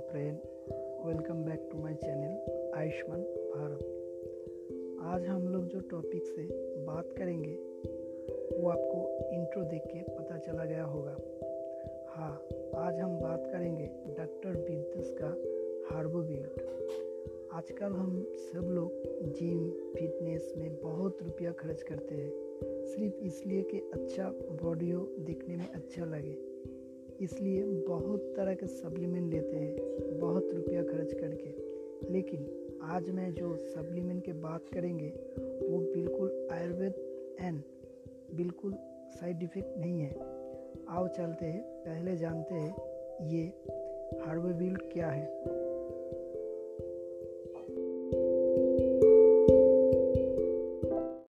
Friend welcome back to my channel Ayushman Bharat आज हम लोग जो टॉपिक से बात करेंगे, वो आपको इंट्रो देख के पता चला गया होगा। हाँ आज हम बात करेंगे डॉक्टर बिज़नेस का हार्बोबिल्ट आजकल हम सब लोग जिम फिटनेस में बहुत रुपया खर्च करते हैं। सिर्फ़ इसलिए कि अच्छा बॉडी हो दिखने में अच्छा लगे। इसलिए बहुत तरह के सप्लीमेंट लेते हैं, बहुत रुपया खर्च करके। लेकिन आज मैं जो सप्लीमेंट के बात करेंगे, वो बिल्कुल आयुर्वेद एंड बिल्कुल साइड इफ़ेक्ट नहीं है। आओ चलते हैं, पहले जानते हैं ये हार्बोबिल्ड क्या है।